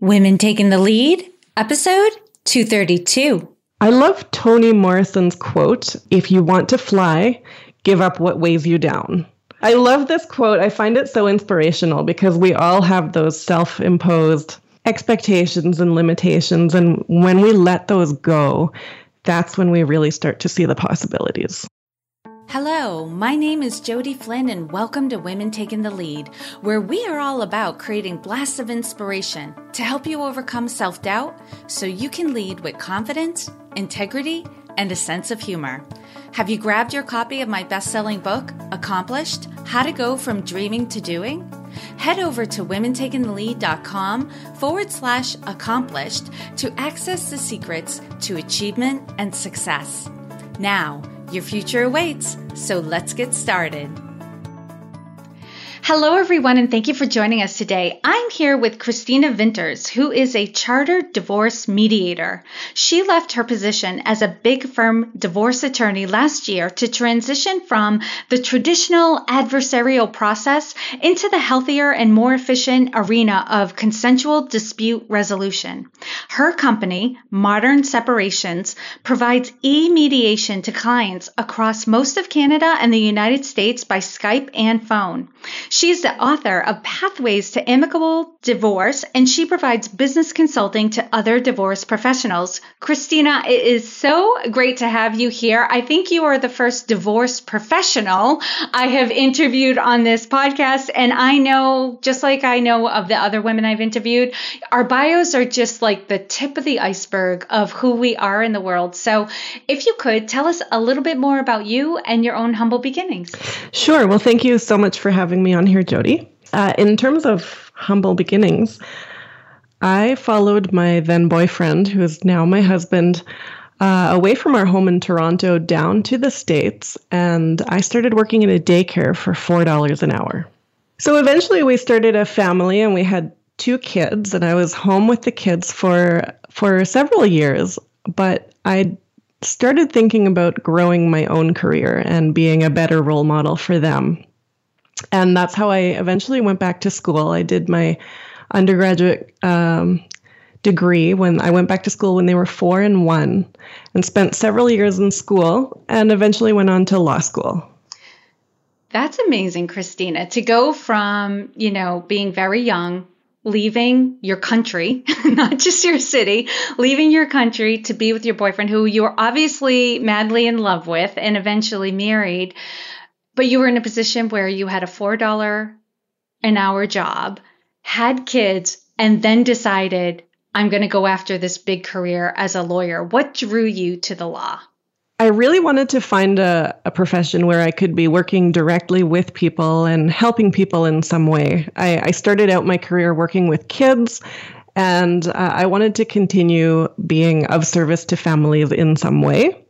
Women Taking the Lead, episode 232. I love Toni Morrison's quote If you want to fly, give up what weighs you down. I love this quote. I find it so inspirational because we all have those self imposed expectations and limitations. And when we let those go, that's when we really start to see the possibilities. Hello, my name is Jodi Flynn, and welcome to Women Taking the Lead, where we are all about creating blasts of inspiration to help you overcome self doubt so you can lead with confidence, integrity, and a sense of humor. Have you grabbed your copy of my best selling book, Accomplished How to Go from Dreaming to Doing? Head over to womentakingthelead.com forward slash accomplished to access the secrets to achievement and success. Now, your future awaits, so let's get started. Hello, everyone, and thank you for joining us today. I'm here with Christina Vinters, who is a chartered divorce mediator. She left her position as a big firm divorce attorney last year to transition from the traditional adversarial process into the healthier and more efficient arena of consensual dispute resolution. Her company, Modern Separations, provides e mediation to clients across most of Canada and the United States by Skype and phone. She's the author of Pathways to Amicable Divorce, and she provides business consulting to other divorce professionals. Christina, it is so great to have you here. I think you are the first divorce professional I have interviewed on this podcast, and I know, just like I know of the other women I've interviewed, our bios are just like the tip of the iceberg of who we are in the world. So, if you could tell us a little bit more about you and your own humble beginnings. Sure. Well, thank you so much for having me on here, Jodi. Uh, in terms of humble beginnings, I followed my then boyfriend, who is now my husband, uh, away from our home in Toronto down to the States, and I started working in a daycare for $4 an hour. So eventually we started a family and we had two kids, and I was home with the kids for, for several years, but I started thinking about growing my own career and being a better role model for them and that's how I eventually went back to school. I did my undergraduate um, degree when I went back to school when they were four and one, and spent several years in school, and eventually went on to law school. That's amazing, Christina, to go from, you know, being very young, leaving your country, not just your city, leaving your country to be with your boyfriend who you were obviously madly in love with and eventually married but you were in a position where you had a $4 an hour job, had kids, and then decided, I'm going to go after this big career as a lawyer. What drew you to the law? I really wanted to find a, a profession where I could be working directly with people and helping people in some way. I, I started out my career working with kids, and uh, I wanted to continue being of service to families in some way.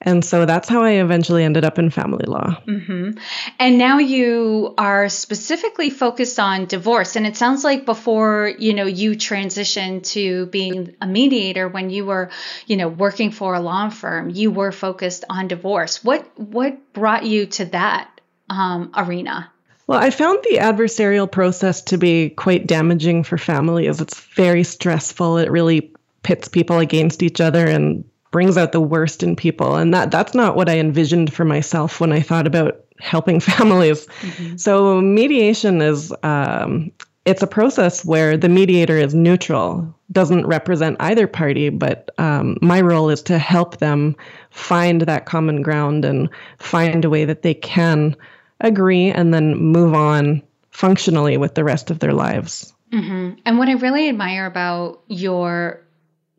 And so that's how I eventually ended up in family law. Mm-hmm. And now you are specifically focused on divorce. And it sounds like before, you know, you transitioned to being a mediator when you were, you know, working for a law firm, you were focused on divorce. What what brought you to that um, arena? Well, I found the adversarial process to be quite damaging for families. It's very stressful. It really pits people against each other and brings out the worst in people and that that's not what i envisioned for myself when i thought about helping families mm-hmm. so mediation is um, it's a process where the mediator is neutral doesn't represent either party but um, my role is to help them find that common ground and find a way that they can agree and then move on functionally with the rest of their lives mm-hmm. and what i really admire about your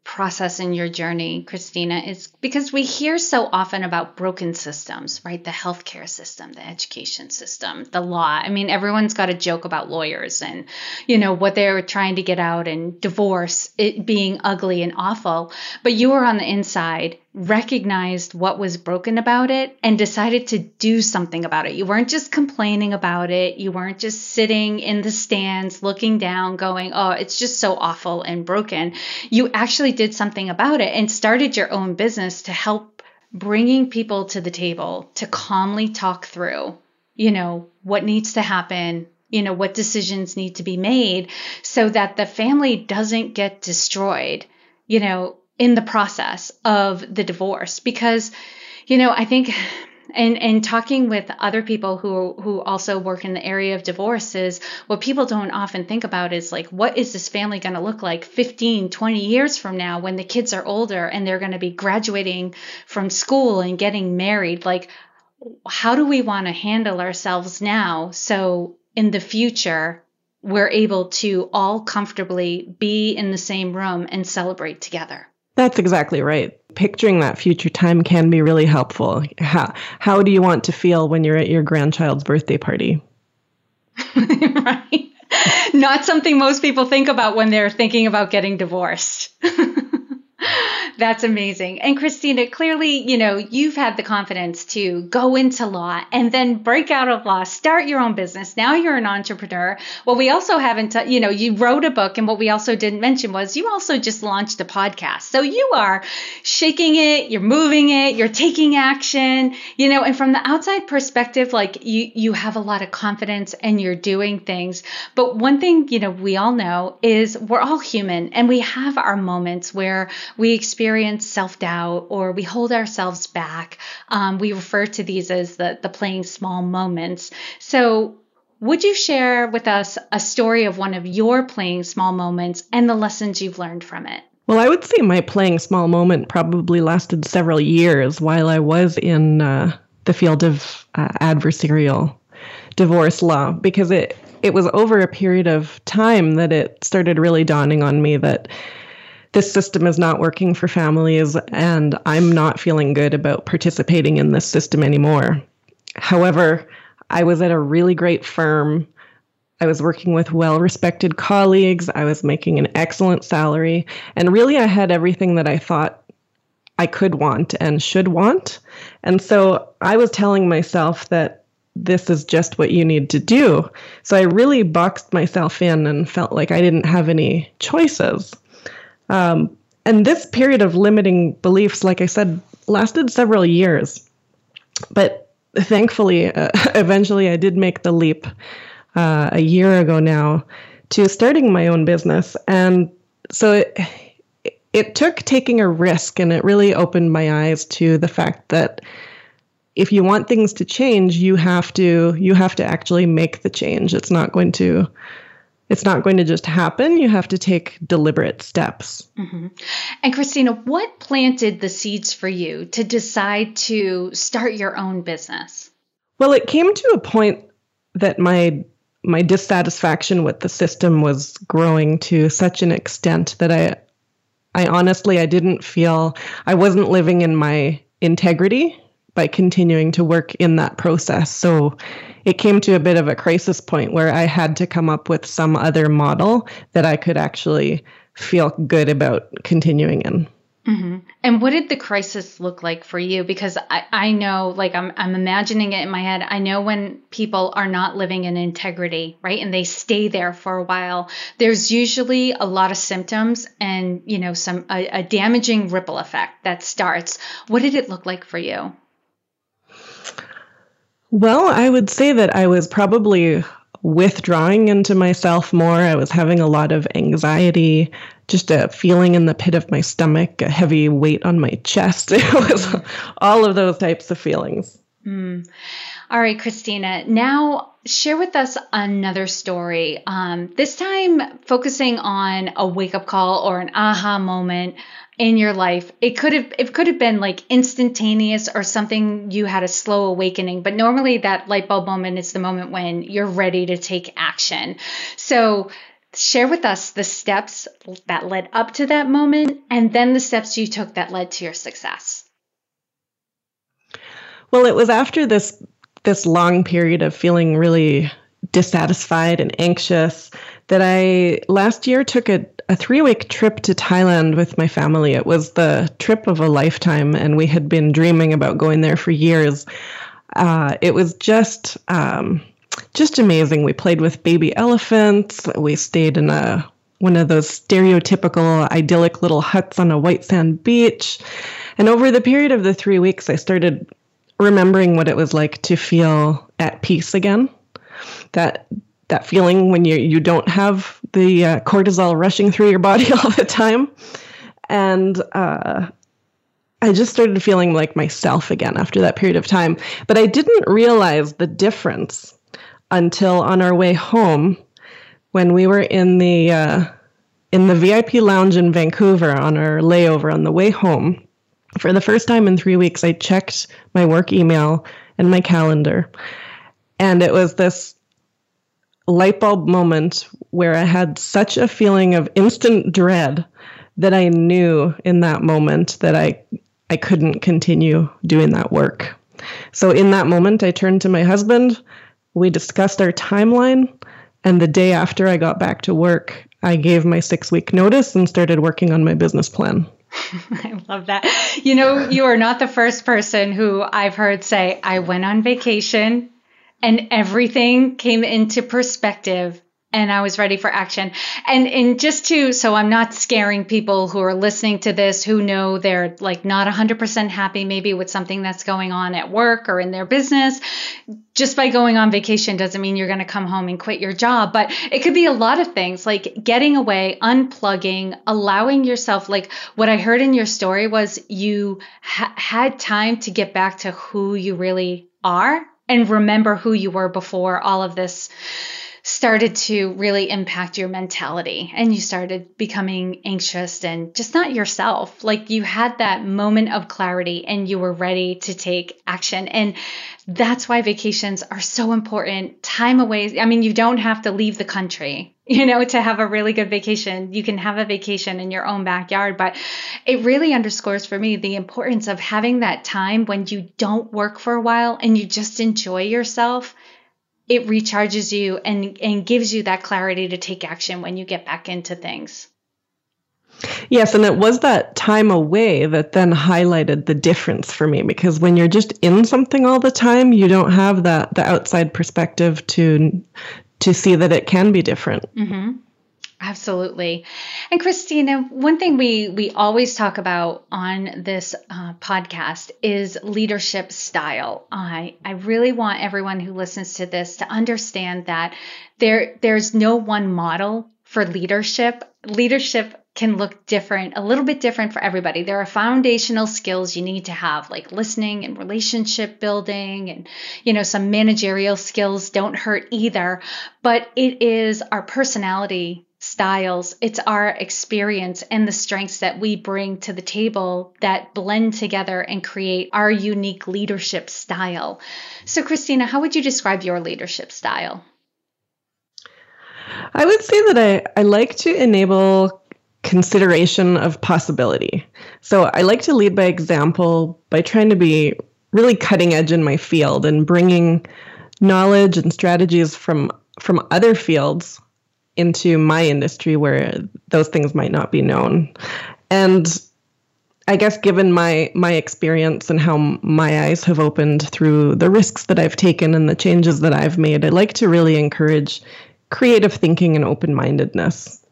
process in your journey, Christina, is because we hear so often about broken systems, right? The healthcare system, the education system, the law. I mean, everyone's got a joke about lawyers and, you know, what they're trying to get out and divorce, it being ugly and awful. But you were on the inside recognized what was broken about it and decided to do something about it. You weren't just complaining about it. You weren't just sitting in the stands looking down going, "Oh, it's just so awful and broken." You actually did something about it and started your own business to help bringing people to the table to calmly talk through, you know, what needs to happen you know, what decisions need to be made so that the family doesn't get destroyed, you know, in the process of the divorce. Because, you know, I think and and talking with other people who who also work in the area of divorces what people don't often think about is like what is this family going to look like 15 20 years from now when the kids are older and they're going to be graduating from school and getting married like how do we want to handle ourselves now so in the future we're able to all comfortably be in the same room and celebrate together that's exactly right. Picturing that future time can be really helpful. How, how do you want to feel when you're at your grandchild's birthday party? right. Not something most people think about when they're thinking about getting divorced. That's amazing. And Christina, clearly, you know, you've had the confidence to go into law and then break out of law, start your own business. Now you're an entrepreneur. Well, we also haven't, t- you know, you wrote a book. And what we also didn't mention was you also just launched a podcast. So you are shaking it, you're moving it, you're taking action, you know, and from the outside perspective, like you, you have a lot of confidence and you're doing things. But one thing, you know, we all know is we're all human and we have our moments where we experience experience self doubt or we hold ourselves back. Um, we refer to these as the, the playing small moments. So, would you share with us a story of one of your playing small moments and the lessons you've learned from it? Well, I would say my playing small moment probably lasted several years while I was in uh, the field of uh, adversarial divorce law because it it was over a period of time that it started really dawning on me that this system is not working for families and I'm not feeling good about participating in this system anymore. However, I was at a really great firm. I was working with well respected colleagues. I was making an excellent salary. And really, I had everything that I thought I could want and should want. And so I was telling myself that this is just what you need to do. So I really boxed myself in and felt like I didn't have any choices. Um, and this period of limiting beliefs, like I said, lasted several years. But thankfully, uh, eventually I did make the leap uh, a year ago now to starting my own business. And so it, it took taking a risk and it really opened my eyes to the fact that if you want things to change you have to you have to actually make the change it's not going to it's not going to just happen. You have to take deliberate steps. Mm-hmm. And Christina, what planted the seeds for you to decide to start your own business? Well, it came to a point that my my dissatisfaction with the system was growing to such an extent that I I honestly I didn't feel I wasn't living in my integrity by continuing to work in that process. So it came to a bit of a crisis point where I had to come up with some other model that I could actually feel good about continuing in. Mm-hmm. And what did the crisis look like for you? Because I, I know, like, I'm, I'm imagining it in my head. I know when people are not living in integrity, right? And they stay there for a while, there's usually a lot of symptoms and, you know, some, a, a damaging ripple effect that starts. What did it look like for you? Well, I would say that I was probably withdrawing into myself more. I was having a lot of anxiety, just a feeling in the pit of my stomach, a heavy weight on my chest. It was all of those types of feelings. Mm. All right, Christina. Now, share with us another story. Um, this time, focusing on a wake up call or an aha moment in your life it could have it could have been like instantaneous or something you had a slow awakening but normally that light bulb moment is the moment when you're ready to take action. So share with us the steps that led up to that moment and then the steps you took that led to your success. Well it was after this this long period of feeling really dissatisfied and anxious that I last year took a, a three week trip to Thailand with my family. It was the trip of a lifetime, and we had been dreaming about going there for years. Uh, it was just um, just amazing. We played with baby elephants. We stayed in a one of those stereotypical idyllic little huts on a white sand beach. And over the period of the three weeks, I started remembering what it was like to feel at peace again. That that feeling when you you don't have the uh, cortisol rushing through your body all the time, and uh, I just started feeling like myself again after that period of time. But I didn't realize the difference until on our way home when we were in the uh, in the VIP lounge in Vancouver on our layover on the way home. For the first time in three weeks, I checked my work email and my calendar, and it was this light bulb moment where I had such a feeling of instant dread that I knew in that moment that I I couldn't continue doing that work. So in that moment I turned to my husband, we discussed our timeline, and the day after I got back to work, I gave my 6-week notice and started working on my business plan. I love that. You know, you are not the first person who I've heard say, I went on vacation and everything came into perspective and I was ready for action. And and just to so I'm not scaring people who are listening to this who know they're like not 100% happy maybe with something that's going on at work or in their business. Just by going on vacation doesn't mean you're going to come home and quit your job, but it could be a lot of things like getting away, unplugging, allowing yourself like what I heard in your story was you ha- had time to get back to who you really are and remember who you were before all of this started to really impact your mentality and you started becoming anxious and just not yourself. Like you had that moment of clarity and you were ready to take action. And that's why vacations are so important. Time away. I mean, you don't have to leave the country, you know, to have a really good vacation. You can have a vacation in your own backyard, but it really underscores for me the importance of having that time when you don't work for a while and you just enjoy yourself it recharges you and and gives you that clarity to take action when you get back into things. Yes, and it was that time away that then highlighted the difference for me because when you're just in something all the time, you don't have that the outside perspective to to see that it can be different. Mm-hmm. Absolutely. And Christina, one thing we we always talk about on this uh, podcast is leadership style. I I really want everyone who listens to this to understand that there there's no one model for leadership. Leadership can look different, a little bit different for everybody. There are foundational skills you need to have, like listening and relationship building, and you know, some managerial skills don't hurt either. But it is our personality styles, it's our experience and the strengths that we bring to the table that blend together and create our unique leadership style. So, Christina, how would you describe your leadership style? I would say that I, I like to enable consideration of possibility. So, I like to lead by example by trying to be really cutting edge in my field and bringing knowledge and strategies from from other fields into my industry where those things might not be known. And I guess given my my experience and how my eyes have opened through the risks that I've taken and the changes that I've made, I like to really encourage creative thinking and open-mindedness.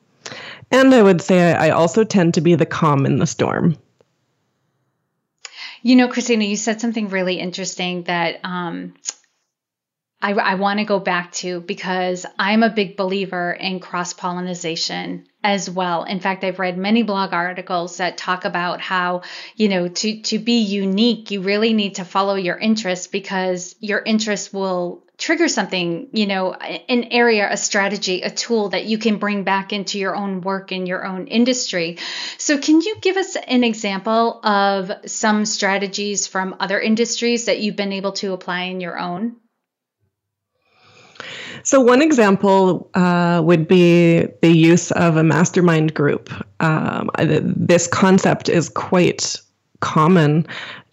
And I would say I also tend to be the calm in the storm. You know, Christina, you said something really interesting that um, I, I want to go back to because I'm a big believer in cross pollination as well. In fact, I've read many blog articles that talk about how, you know, to, to be unique, you really need to follow your interests because your interests will trigger something, you know, an area, a strategy, a tool that you can bring back into your own work in your own industry. So, can you give us an example of some strategies from other industries that you've been able to apply in your own? So, one example uh, would be the use of a mastermind group. Um, this concept is quite common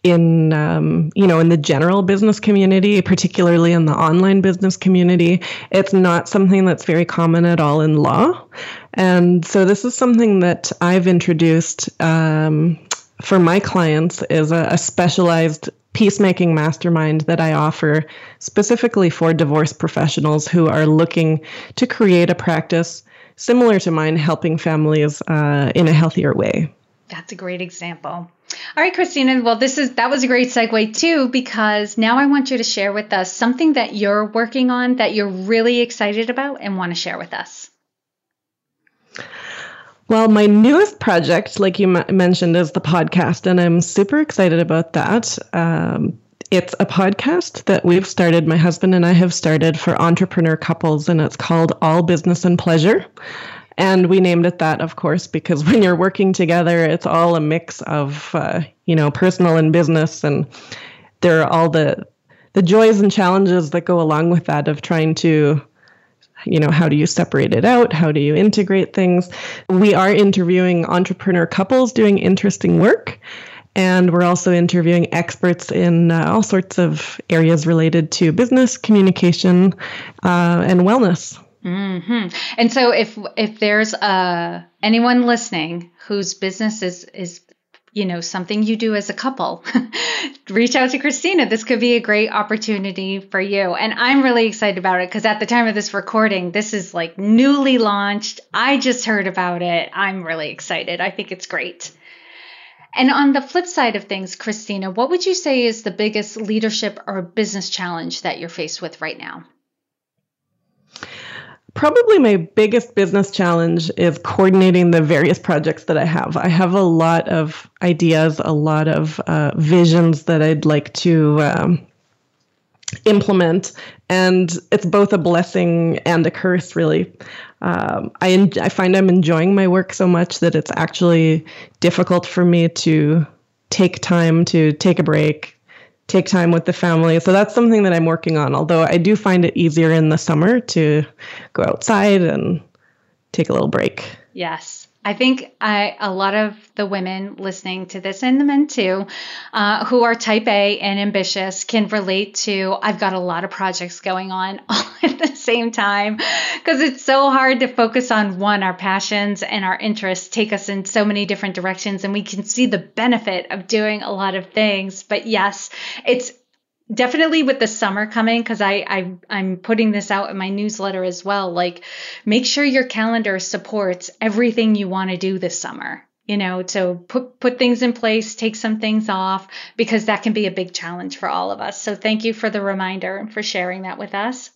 in um, you know in the general business community particularly in the online business community it's not something that's very common at all in law and so this is something that i've introduced um, for my clients is a, a specialized peacemaking mastermind that I offer specifically for divorce professionals who are looking to create a practice similar to mine, helping families uh, in a healthier way. That's a great example. All right, Christina. Well, this is that was a great segue too, because now I want you to share with us something that you're working on that you're really excited about and want to share with us. Well, my newest project, like you m- mentioned, is the podcast, and I'm super excited about that. Um, it's a podcast that we've started, my husband and I have started for entrepreneur couples, and it's called All Business and Pleasure. And we named it that, of course, because when you're working together, it's all a mix of, uh, you know, personal and business, and there are all the the joys and challenges that go along with that of trying to you know how do you separate it out? How do you integrate things? We are interviewing entrepreneur couples doing interesting work and we're also interviewing experts in uh, all sorts of areas related to business communication uh, and wellness. Mm-hmm. And so, if if there's uh, anyone listening whose business is is you know something you do as a couple, reach out to Christina. This could be a great opportunity for you. And I'm really excited about it because at the time of this recording, this is like newly launched. I just heard about it. I'm really excited. I think it's great. And on the flip side of things, Christina, what would you say is the biggest leadership or business challenge that you're faced with right now? Probably my biggest business challenge is coordinating the various projects that I have. I have a lot of ideas, a lot of uh, visions that I'd like to um, implement, and it's both a blessing and a curse, really. Um, I, en- I find I'm enjoying my work so much that it's actually difficult for me to take time to take a break, take time with the family. So that's something that I'm working on. Although I do find it easier in the summer to go outside and take a little break. Yes. I think I, a lot of the women listening to this and the men too, uh, who are type A and ambitious can relate to I've got a lot of projects going on all at the same time because it's so hard to focus on one. Our passions and our interests take us in so many different directions, and we can see the benefit of doing a lot of things. But yes, it's definitely with the summer coming because I, I i'm putting this out in my newsletter as well like make sure your calendar supports everything you want to do this summer you know so put put things in place take some things off because that can be a big challenge for all of us so thank you for the reminder and for sharing that with us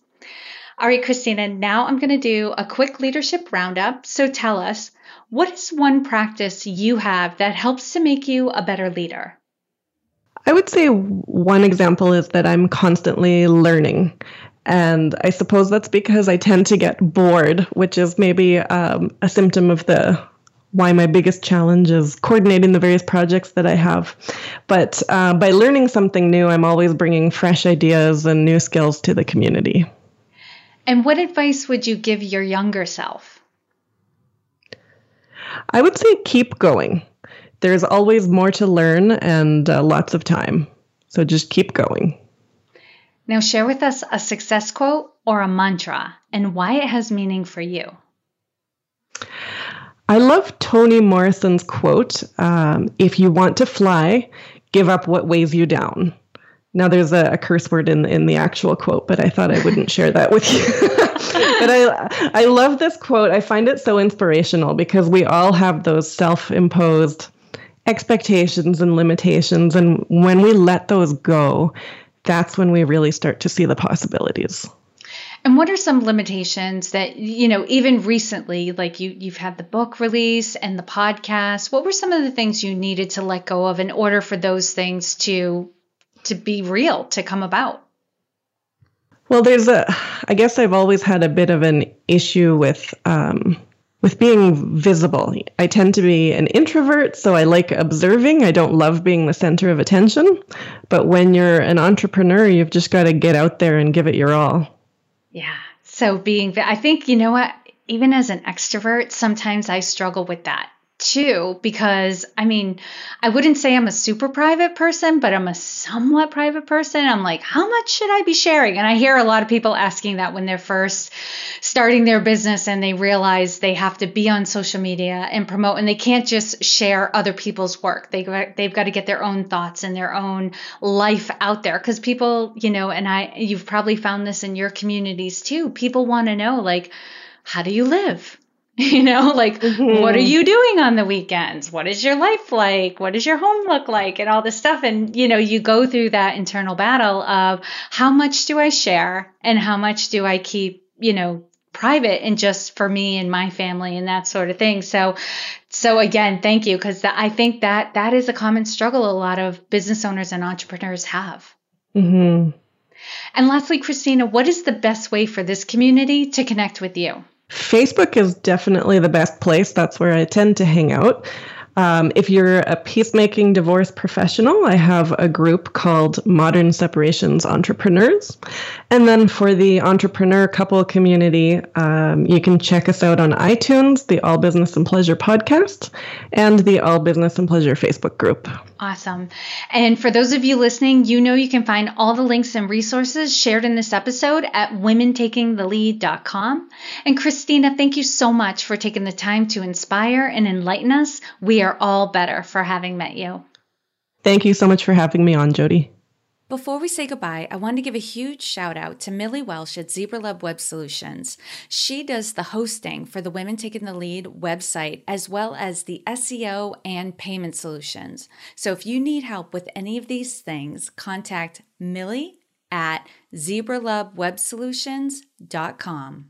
all right christina now i'm going to do a quick leadership roundup so tell us what is one practice you have that helps to make you a better leader I would say one example is that I'm constantly learning. And I suppose that's because I tend to get bored, which is maybe um, a symptom of the why my biggest challenge is coordinating the various projects that I have. But uh, by learning something new, I'm always bringing fresh ideas and new skills to the community. And what advice would you give your younger self? I would say keep going there's always more to learn and uh, lots of time. So just keep going. Now, share with us a success quote or a mantra and why it has meaning for you. I love Toni Morrison's quote um, If you want to fly, give up what weighs you down. Now, there's a, a, curse word in, in the actual quote, but I thought I wouldn't share that with you. but I, I love this quote. I find it so inspirational because we all have those self imposed expectations and limitations. And when we let those go, that's when we really start to see the possibilities. And what are some limitations that you know even recently like you you've had the book release and the podcast what were some of the things you needed to let go of in order for those things to to be real to come about? Well, there's a I guess I've always had a bit of an issue with um with being visible. I tend to be an introvert, so I like observing. I don't love being the center of attention. But when you're an entrepreneur, you've just got to get out there and give it your all. Yeah. So being, I think, you know what? Even as an extrovert, sometimes I struggle with that too because I mean, I wouldn't say I'm a super private person, but I'm a somewhat private person. I'm like, how much should I be sharing? And I hear a lot of people asking that when they're first starting their business and they realize they have to be on social media and promote and they can't just share other people's work. They they've got to get their own thoughts and their own life out there cuz people, you know, and I you've probably found this in your communities too. People want to know like how do you live? You know, like, mm-hmm. what are you doing on the weekends? What is your life like? What does your home look like? And all this stuff. And, you know, you go through that internal battle of how much do I share and how much do I keep, you know, private and just for me and my family and that sort of thing. So, so again, thank you because I think that that is a common struggle a lot of business owners and entrepreneurs have. Mm-hmm. And lastly, Christina, what is the best way for this community to connect with you? Facebook is definitely the best place. That's where I tend to hang out. Um, if you're a peacemaking divorce professional, I have a group called Modern Separations Entrepreneurs. And then for the entrepreneur couple community, um, you can check us out on iTunes, the All Business and Pleasure podcast, and the All Business and Pleasure Facebook group. Awesome. And for those of you listening, you know you can find all the links and resources shared in this episode at womentakingthelead.com. And Christina, thank you so much for taking the time to inspire and enlighten us. We are all better for having met you. Thank you so much for having me on, Jodi. Before we say goodbye, I want to give a huge shout out to Millie Welsh at ZebraLab Web Solutions. She does the hosting for the Women Taking the Lead website, as well as the SEO and payment solutions. So if you need help with any of these things, contact Millie at zebralabwebsolutions.com.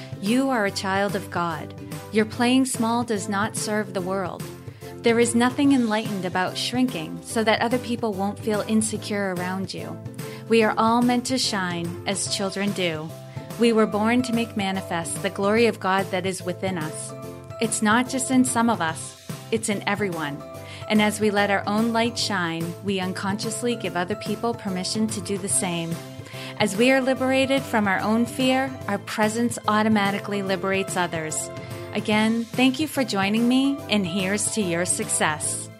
You are a child of God. Your playing small does not serve the world. There is nothing enlightened about shrinking so that other people won't feel insecure around you. We are all meant to shine as children do. We were born to make manifest the glory of God that is within us. It's not just in some of us, it's in everyone. And as we let our own light shine, we unconsciously give other people permission to do the same. As we are liberated from our own fear, our presence automatically liberates others. Again, thank you for joining me, and here's to your success.